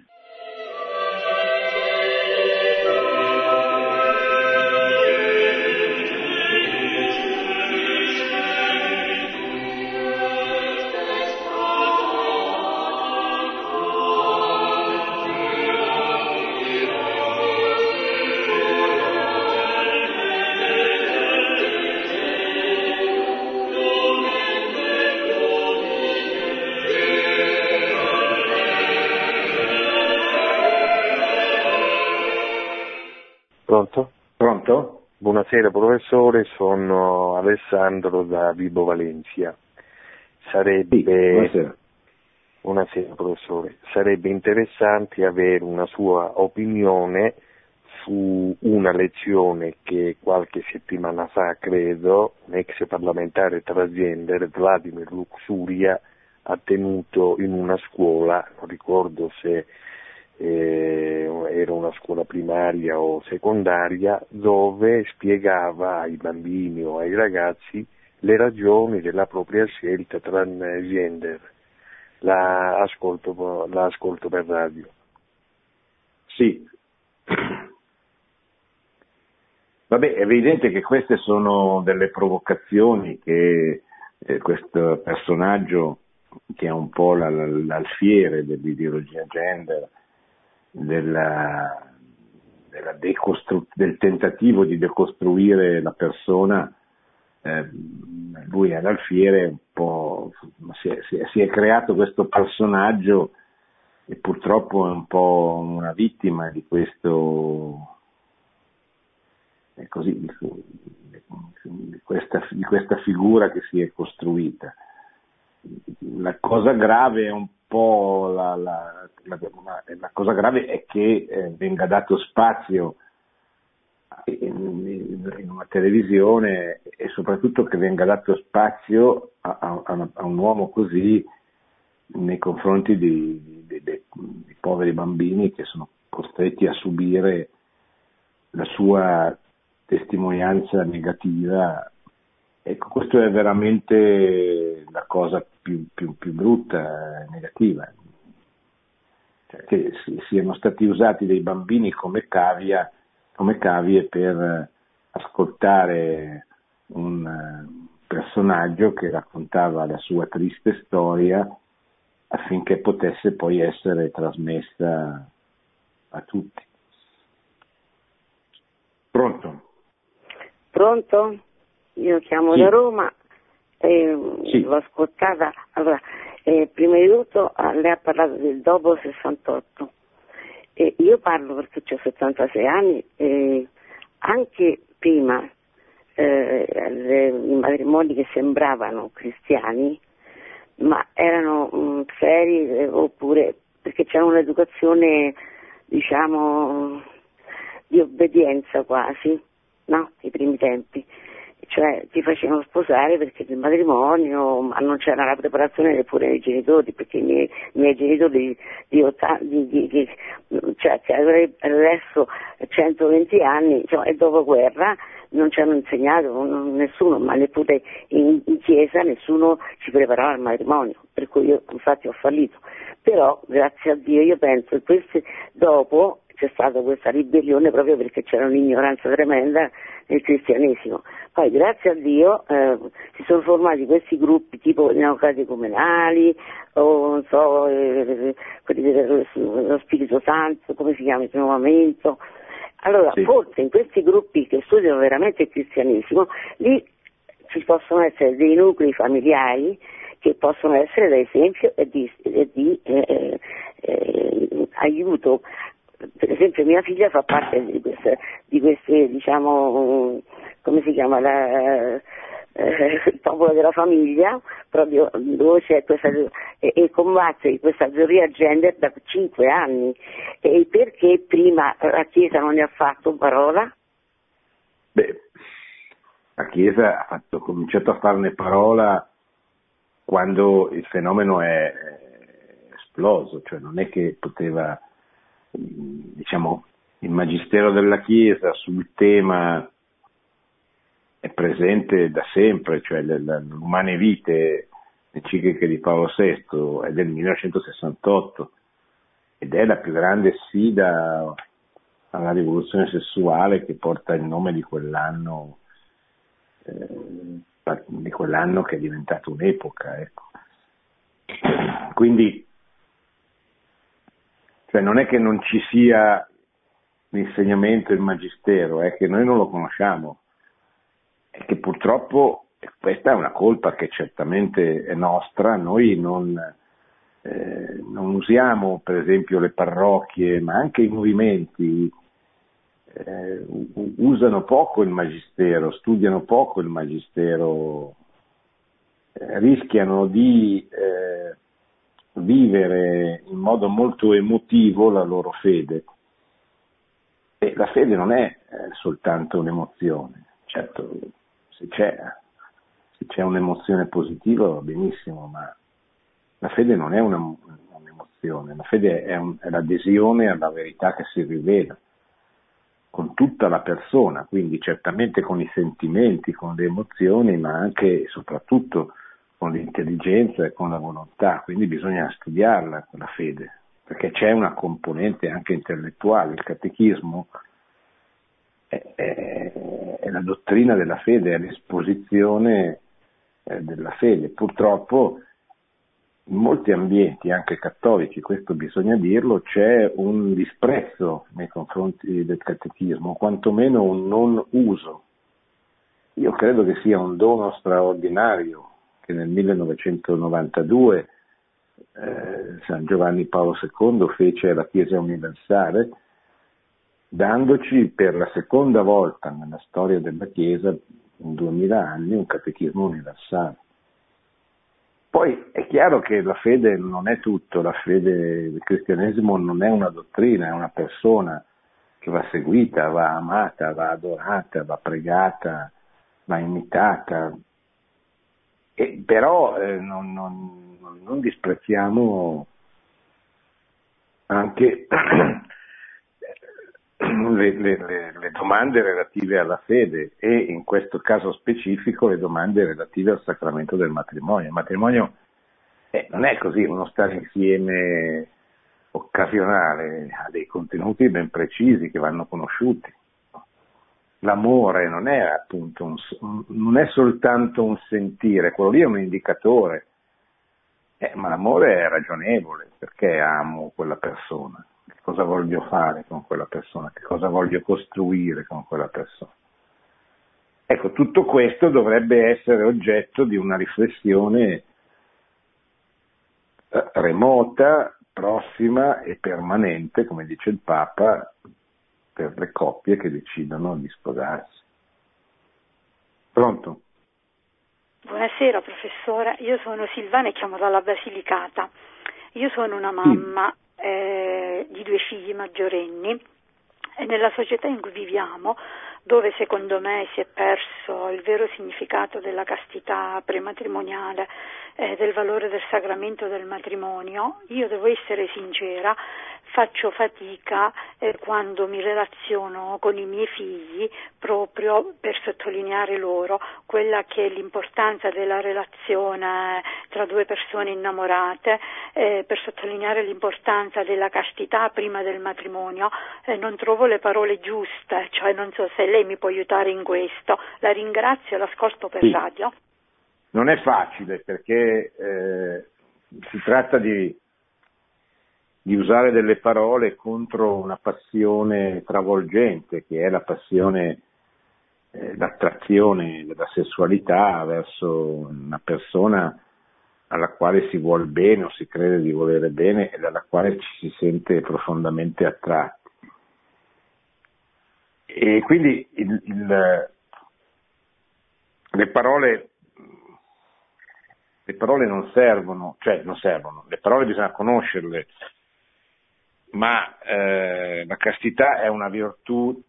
Pronto? Pronto? Buonasera professore, sono Alessandro da Vibo Valencia. Sarebbe... Sì, buonasera. Buonasera professore. Sarebbe interessante avere una sua opinione su una lezione che qualche settimana fa, credo, un ex parlamentare transgender, Vladimir Luxuria, ha tenuto in una scuola, non ricordo se eh, era una scuola primaria o secondaria, dove spiegava ai bambini o ai ragazzi le ragioni della propria scelta transgender. La ascolto, la ascolto per radio. Sì. Vabbè, è evidente che queste sono delle provocazioni che eh, questo personaggio, che è un po' l'alfiere dell'ideologia gender, della, della decostru- del tentativo di decostruire la persona, eh, lui è l'alfiere, un po', si, è, si, è, si è creato questo personaggio e purtroppo è un po' una vittima di questo, così, di, di, questa, di questa figura che si è costruita. La cosa grave è un po' la, la, la, la cosa grave è che eh, venga dato spazio in, in, una televisione e soprattutto che venga dato spazio a, a, a un uomo così nei confronti di, di, di, di, poveri bambini che sono costretti a subire la sua testimonianza negativa. Ecco, questo è veramente la cosa più, più, più brutta negativa, cioè che siano stati usati dei bambini come, cavia, come cavie per ascoltare un personaggio che raccontava la sua triste storia affinché potesse poi essere trasmessa a tutti. Pronto? Pronto? Io chiamo sì. da Roma eh, sì. l'ho ascoltata. Allora, eh, prima di tutto ah, lei ha parlato del dopo 68. Eh, io parlo perché ho 76 anni e anche prima eh, i matrimoni che sembravano cristiani, ma erano mh, mm, seri eh, oppure perché c'era un'educazione, diciamo, di obbedienza quasi, no? I primi tempi cioè ti facevano sposare perché il matrimonio, ma non c'era la preparazione neppure dei genitori, perché i miei, i miei genitori di, di, di, di cioè, che adesso 120 anni, cioè, è dopo guerra, non ci hanno insegnato non, nessuno, ma neppure in, in, chiesa nessuno ci preparava al matrimonio, per cui io infatti ho fallito. Però grazie a Dio io penso che questi, dopo c'è stata questa ribellione proprio perché c'era un'ignoranza tremenda nel cristianesimo. Poi grazie a Dio eh, si sono formati questi gruppi tipo neoclasi comunali o non so, eh, quelli dello Spirito Santo, come si chiama il rinnovamento. Allora, sì. forse in questi gruppi che studiano veramente il cristianesimo, lì ci possono essere dei nuclei familiari che possono essere da esempio e di, e di eh, eh, aiuto per esempio mia figlia fa parte di queste, di queste diciamo, come si chiama, la, eh, il popolo della famiglia, proprio dove c'è questa, e, e combatte questa giuria gender da cinque anni. E perché prima la Chiesa non ne ha fatto parola? Beh, la Chiesa ha fatto, cominciato a farne parola quando il fenomeno è esploso, cioè non è che poteva, diciamo, il magistero della Chiesa sul tema è presente da sempre, cioè l'umane vite encicliche di Paolo VI è del 1968 ed è la più grande sfida alla rivoluzione sessuale che porta il nome di quell'anno, eh, di quell'anno che è diventato un'epoca. Ecco. Quindi cioè non è che non ci sia l'insegnamento, il magistero, è che noi non lo conosciamo, è che purtroppo questa è una colpa che certamente è nostra, noi non, eh, non usiamo per esempio le parrocchie, ma anche i movimenti eh, usano poco il magistero, studiano poco il magistero, eh, rischiano di eh, vivere in modo molto emotivo la loro fede. E la fede non è eh, soltanto un'emozione, certo se c'è, se c'è un'emozione positiva va benissimo, ma la fede non è una, un'emozione, la fede è, un, è l'adesione alla verità che si rivela con tutta la persona, quindi certamente con i sentimenti, con le emozioni, ma anche e soprattutto con l'intelligenza e con la volontà, quindi bisogna studiarla quella fede, perché c'è una componente anche intellettuale, il catechismo è, è, è la dottrina della fede, è l'esposizione eh, della fede. Purtroppo in molti ambienti, anche cattolici, questo bisogna dirlo, c'è un disprezzo nei confronti del catechismo, quantomeno un non uso. Io credo che sia un dono straordinario che nel 1992 eh, San Giovanni Paolo II fece alla Chiesa universale, dandoci per la seconda volta nella storia della Chiesa, in 2000 anni, un catechismo universale. Poi è chiaro che la fede non è tutto, la fede, il cristianesimo non è una dottrina, è una persona che va seguita, va amata, va adorata, va pregata, va imitata, e però eh, non, non, non, disprezziamo anche le, le, le, domande relative alla fede e in questo caso specifico le domande relative al sacramento del matrimonio. Il matrimonio eh, non è così uno stare insieme occasionale, ha dei contenuti ben precisi che vanno conosciuti l'amore non è appunto un, non è soltanto un sentire, quello lì è un indicatore, eh, ma l'amore è ragionevole, perché amo quella persona, che cosa voglio fare con quella persona, che cosa voglio costruire con quella persona. Ecco, tutto questo dovrebbe essere oggetto di una riflessione eh, remota, prossima e permanente, come dice il Papa, per le coppie che decidono di sposarsi. Pronto? Buonasera professore, io sono Silvana e chiamo dalla Basilicata. Io sono una mamma sì. eh, di due figli maggiorenni e nella società in cui viviamo, dove secondo me si è perso il vero significato della castità prematrimoniale e del valore del sacramento del matrimonio, io devo essere sincera, faccio fatica eh, quando mi relaziono con i miei figli proprio per sottolineare loro quella che è l'importanza della relazione tra due persone innamorate, eh, per sottolineare l'importanza della castità prima del matrimonio. Eh, non trovo le parole giuste, cioè non so se lei mi può aiutare in questo. La ringrazio e l'ascolto per sì. radio. Non è facile perché eh, si tratta di di usare delle parole contro una passione travolgente, che è la passione, eh, l'attrazione della sessualità verso una persona alla quale si vuole bene o si crede di volere bene e dalla quale ci si sente profondamente attratti. E quindi il, il, le parole le parole non servono, cioè non servono, le parole bisogna conoscerle, ma eh, la castità è una virtù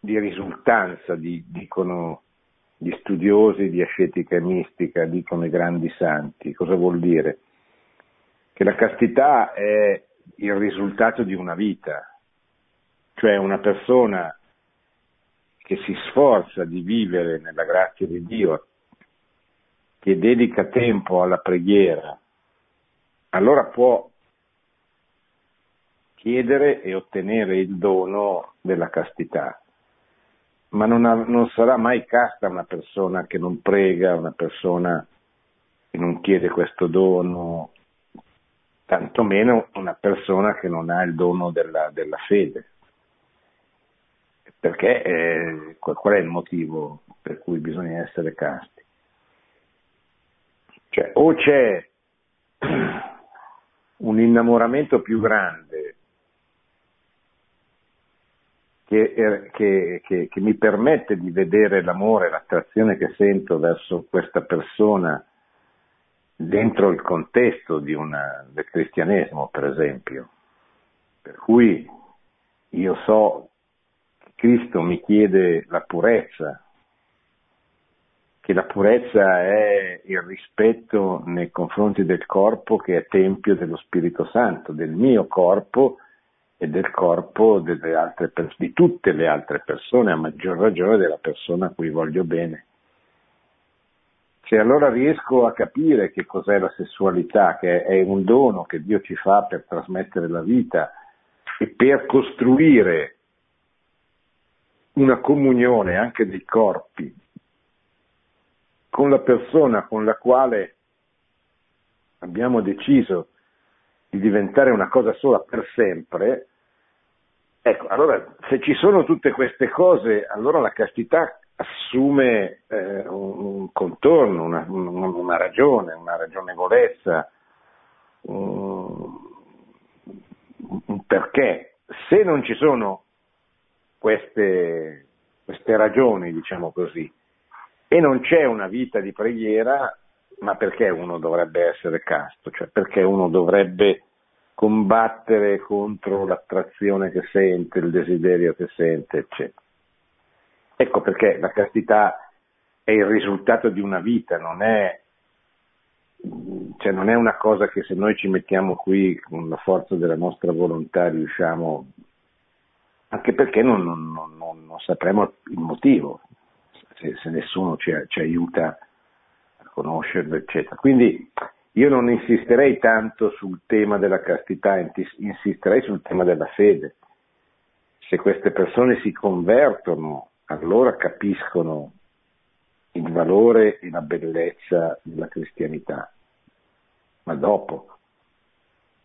di risultanza, di, dicono gli studiosi di ascetica e mistica, dicono i grandi santi. Cosa vuol dire? Che la castità è il risultato di una vita, cioè una persona che si sforza di vivere nella grazia di Dio, che dedica tempo alla preghiera, allora può chiedere e ottenere il dono della castità. Ma non, ha, non, sarà mai casta una persona che non prega, una persona che non chiede questo dono, tantomeno una persona che non ha il dono della, della fede. Perché eh, qual è il motivo per cui bisogna essere casti? Cioè, o c'è un innamoramento più grande che, che, che, che, mi permette di vedere l'amore, l'attrazione che sento verso questa persona dentro il contesto una, del cristianesimo, per esempio. Per cui io so che Cristo mi chiede la purezza, che la purezza è il rispetto nei confronti del corpo che è tempio dello Spirito Santo, del mio corpo e del corpo pers- di tutte le altre persone, a maggior ragione della persona a cui voglio bene. Se allora riesco a capire che cos'è la sessualità, che è un dono che Dio ci fa per trasmettere la vita e per costruire una comunione anche dei corpi con la persona con la quale abbiamo deciso di diventare una cosa sola per sempre, ecco, allora se ci sono tutte queste cose, allora la castità assume eh, un, contorno, una, un, una, ragione, una ragionevolezza, un, un, perché. Se non ci sono queste, queste ragioni, diciamo così, e non c'è una vita di preghiera, ma perché uno dovrebbe essere casto? Cioè perché uno dovrebbe combattere contro l'attrazione che sente, il desiderio che sente, eccetera. Ecco perché la castità è il risultato di una vita, non è, cioè non è una cosa che se noi ci mettiamo qui con la forza della nostra volontà riusciamo, anche perché non, non, non, non sapremo il motivo, se, se nessuno ci, ci, aiuta a conoscerlo, eccetera. Quindi io non insisterei tanto sul tema della castità, insisterei sul tema della fede. Se queste persone si convertono, allora capiscono il valore e la bellezza della cristianità. Ma dopo.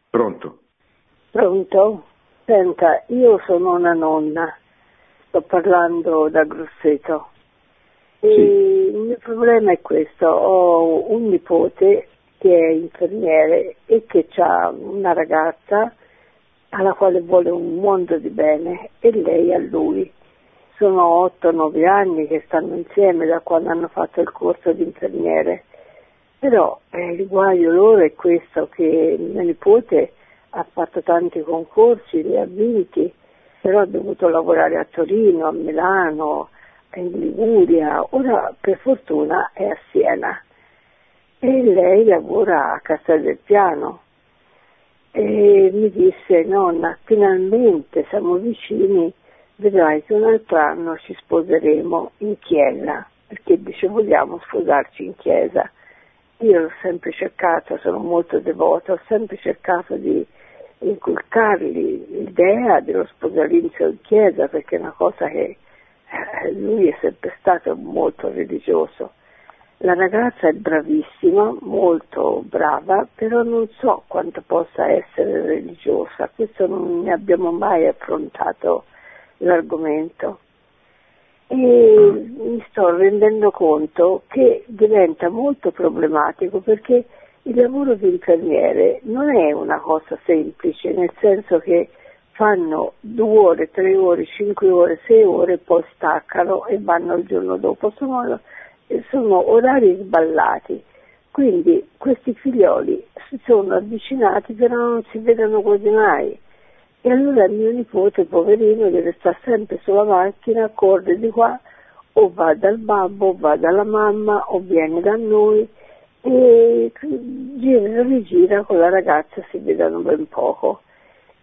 Pronto? Pronto? Senta, io sono una nonna, sto parlando da Grosseto. Sì. Il mio problema è questo, ho un nipote che è infermiere e che ha una ragazza alla quale vuole un mondo di bene e lei a lui. Sono 8-9 anni che stanno insieme da quando hanno fatto il corso di infermiere. Però eh, il guaio loro è questo, che mio nipote ha fatto tanti concorsi, li ha vinti, però ha dovuto lavorare a Torino, a Milano, in Liguria, ora per fortuna è a Siena. E lei lavora a Castel del Piano. E mi disse nonna finalmente siamo vicini vedrai che un altro anno ci sposeremo in chiesa. Perché dice vogliamo sposarci in chiesa. Io l'ho sempre cercato sono molto devota ho sempre cercato di inculcargli l'idea dello sposalizio in chiesa perché è una cosa che lui è sempre stato molto religioso. La ragazza è bravissima, molto brava, però non so quanto possa essere religiosa, questo non ne abbiamo mai affrontato l'argomento. E mi sto rendendo conto che diventa molto problematico perché il lavoro di infermiere non è una cosa semplice, nel senso che fanno due ore, tre ore, cinque ore, sei ore, poi staccano e vanno il giorno dopo. Sono, sono orari sballati. Quindi questi figlioli si sono avvicinati però non si vedono quasi mai. E allora mio nipote, poverino, deve stare sempre sulla macchina, corre di qua, o va dal babbo, o va dalla mamma, o viene da noi e gira e rigira con la ragazza si vedono ben poco.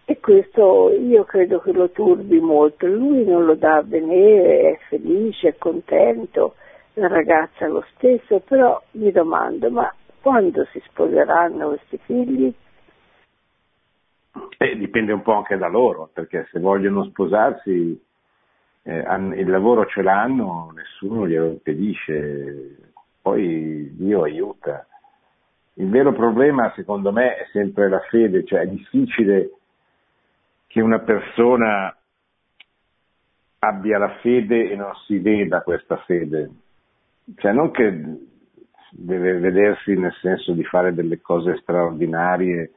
E questo io credo che lo turbi molto. Lui non lo dà a vedere, è felice, è contento, la ragazza lo stesso, però mi domando, ma quando si sposeranno questi figli? Eh, dipende un po' anche da loro, perché se vogliono sposarsi eh, il lavoro ce l'hanno, nessuno glielo impedisce, poi Dio aiuta. Il vero problema secondo me è sempre la fede, cioè è difficile che una persona abbia la fede e non si veda questa fede. Cioè non che deve vedersi nel senso di fare delle cose straordinarie,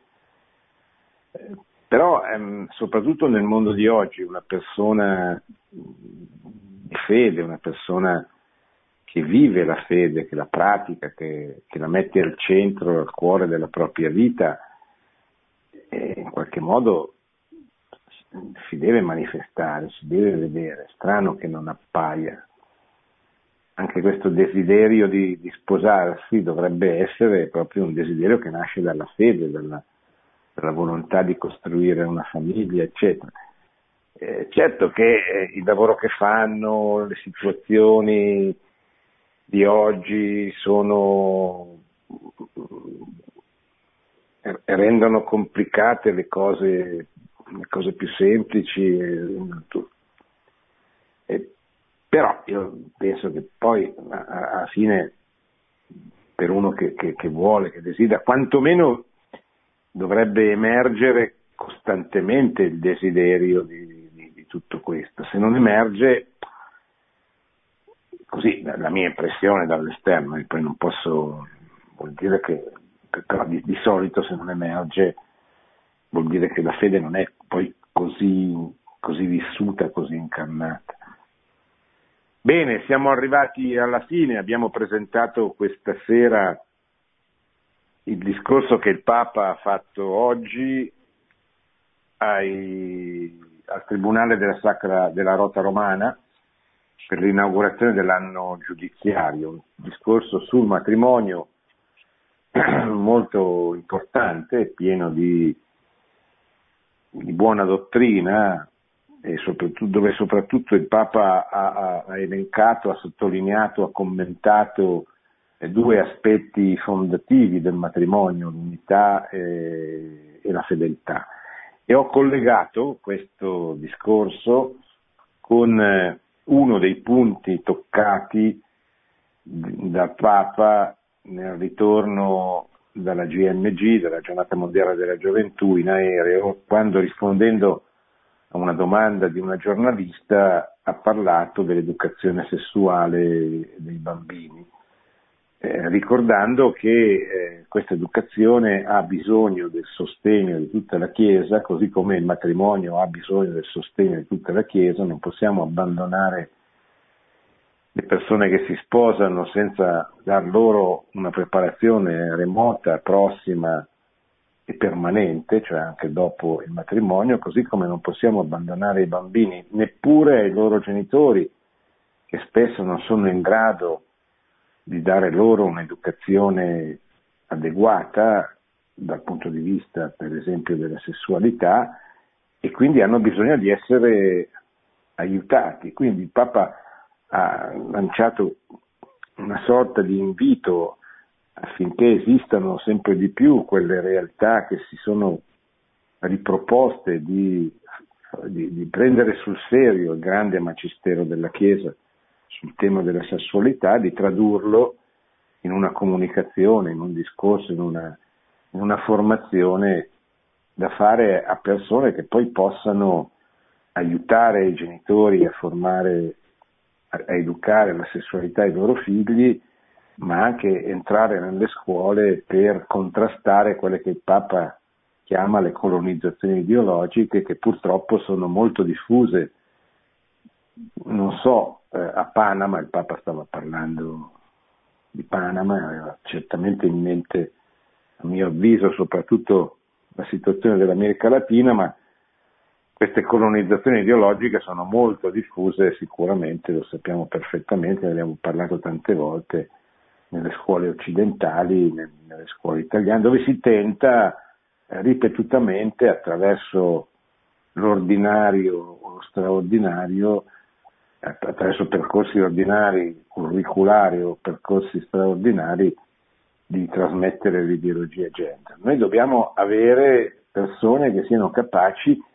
però ehm, soprattutto nel mondo di oggi una persona di fede, una persona che vive la fede, che la pratica, che, che la mette al centro, al cuore della propria vita, in qualche modo si deve manifestare, si deve vedere, è strano che non appaia. Anche questo desiderio di, di, sposarsi dovrebbe essere proprio un desiderio che nasce dalla fede, dalla, dalla volontà di costruire una famiglia, eccetera. Eh, certo che eh, il lavoro che fanno, le situazioni di oggi sono eh, rendono complicate le cose cose più semplici. E, però io penso che poi alla fine per uno che, che, che vuole, che desidera, quantomeno dovrebbe emergere costantemente il desiderio di, di, di tutto questo. Se non emerge, così la mia impressione dall'esterno, e poi non posso, vuol dire che però di, di solito se non emerge vuol dire che la fede non è poi così, così vissuta, così incarnata. Bene, siamo arrivati alla fine, abbiamo presentato questa sera il discorso che il Papa ha fatto oggi ai, al Tribunale della, Sacra, della Rota Romana per l'inaugurazione dell'anno giudiziario, un discorso sul matrimonio molto importante, pieno di di buona dottrina dove soprattutto il Papa ha, ha, elencato, ha sottolineato, ha commentato eh, due aspetti fondativi del matrimonio, l'unità e, e la fedeltà. E ho collegato questo discorso con eh, uno dei punti toccati dal Papa nel ritorno dalla GMG, dalla Giornata Mondiale della Gioventù, in aereo, quando rispondendo a una domanda di una giornalista ha parlato dell'educazione sessuale dei bambini, eh, ricordando che eh, questa educazione ha bisogno del sostegno di tutta la Chiesa, così come il matrimonio ha bisogno del sostegno di tutta la Chiesa, non possiamo abbandonare le persone che si sposano senza dar loro una preparazione remota, prossima e permanente, cioè anche dopo il matrimonio, così come non possiamo abbandonare i bambini neppure ai loro genitori, che spesso non sono in grado di dare loro un'educazione adeguata dal punto di vista, per esempio, della sessualità e quindi hanno bisogno di essere aiutati. Quindi il Papa ha lanciato una sorta di invito affinché esistano sempre di più quelle realtà che si sono riproposte di, di, di prendere sul serio il grande magistero della Chiesa sul tema della sessualità, di tradurlo in una comunicazione, in un discorso, in una, in una formazione da fare a persone che poi possano aiutare i genitori a formare a, educare la sessualità ai loro figli, ma anche entrare nelle scuole per contrastare quelle che il Papa chiama le colonizzazioni ideologiche che purtroppo sono molto diffuse. Non so, eh, a Panama, il Papa stava parlando di Panama, aveva certamente in mente, a mio avviso, soprattutto la situazione dell'America Latina, ma queste colonizzazioni ideologiche sono molto diffuse sicuramente, lo sappiamo perfettamente, ne abbiamo parlato tante volte nelle scuole occidentali, nelle scuole italiane, dove si tenta eh, ripetutamente attraverso l'ordinario o lo straordinario, attraverso percorsi ordinari, curriculari o percorsi straordinari, di trasmettere l'ideologia gender. Noi dobbiamo avere persone che siano capaci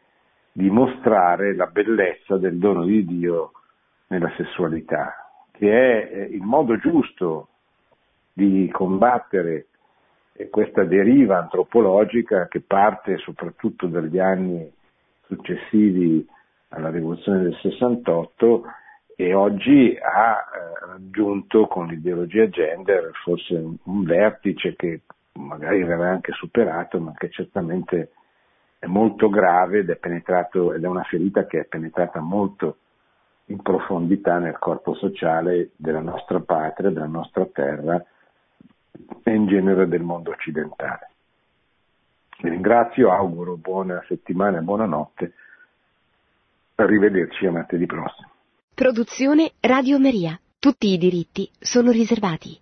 di mostrare la bellezza del dono di Dio nella sessualità, che è eh, il modo giusto di combattere questa deriva antropologica che parte soprattutto dagli anni successivi alla rivoluzione del 68 e oggi ha eh, raggiunto con l'ideologia gender forse un, vertice che magari verrà anche superato, ma che certamente è molto grave ed è ed è una ferita che è penetrata molto in profondità nel corpo sociale della nostra patria, della nostra terra e in genere del mondo occidentale. Vi ringrazio, auguro buona settimana e buonanotte. Arrivederci a martedì prossimo. Produzione Radio Maria. Tutti i diritti sono riservati.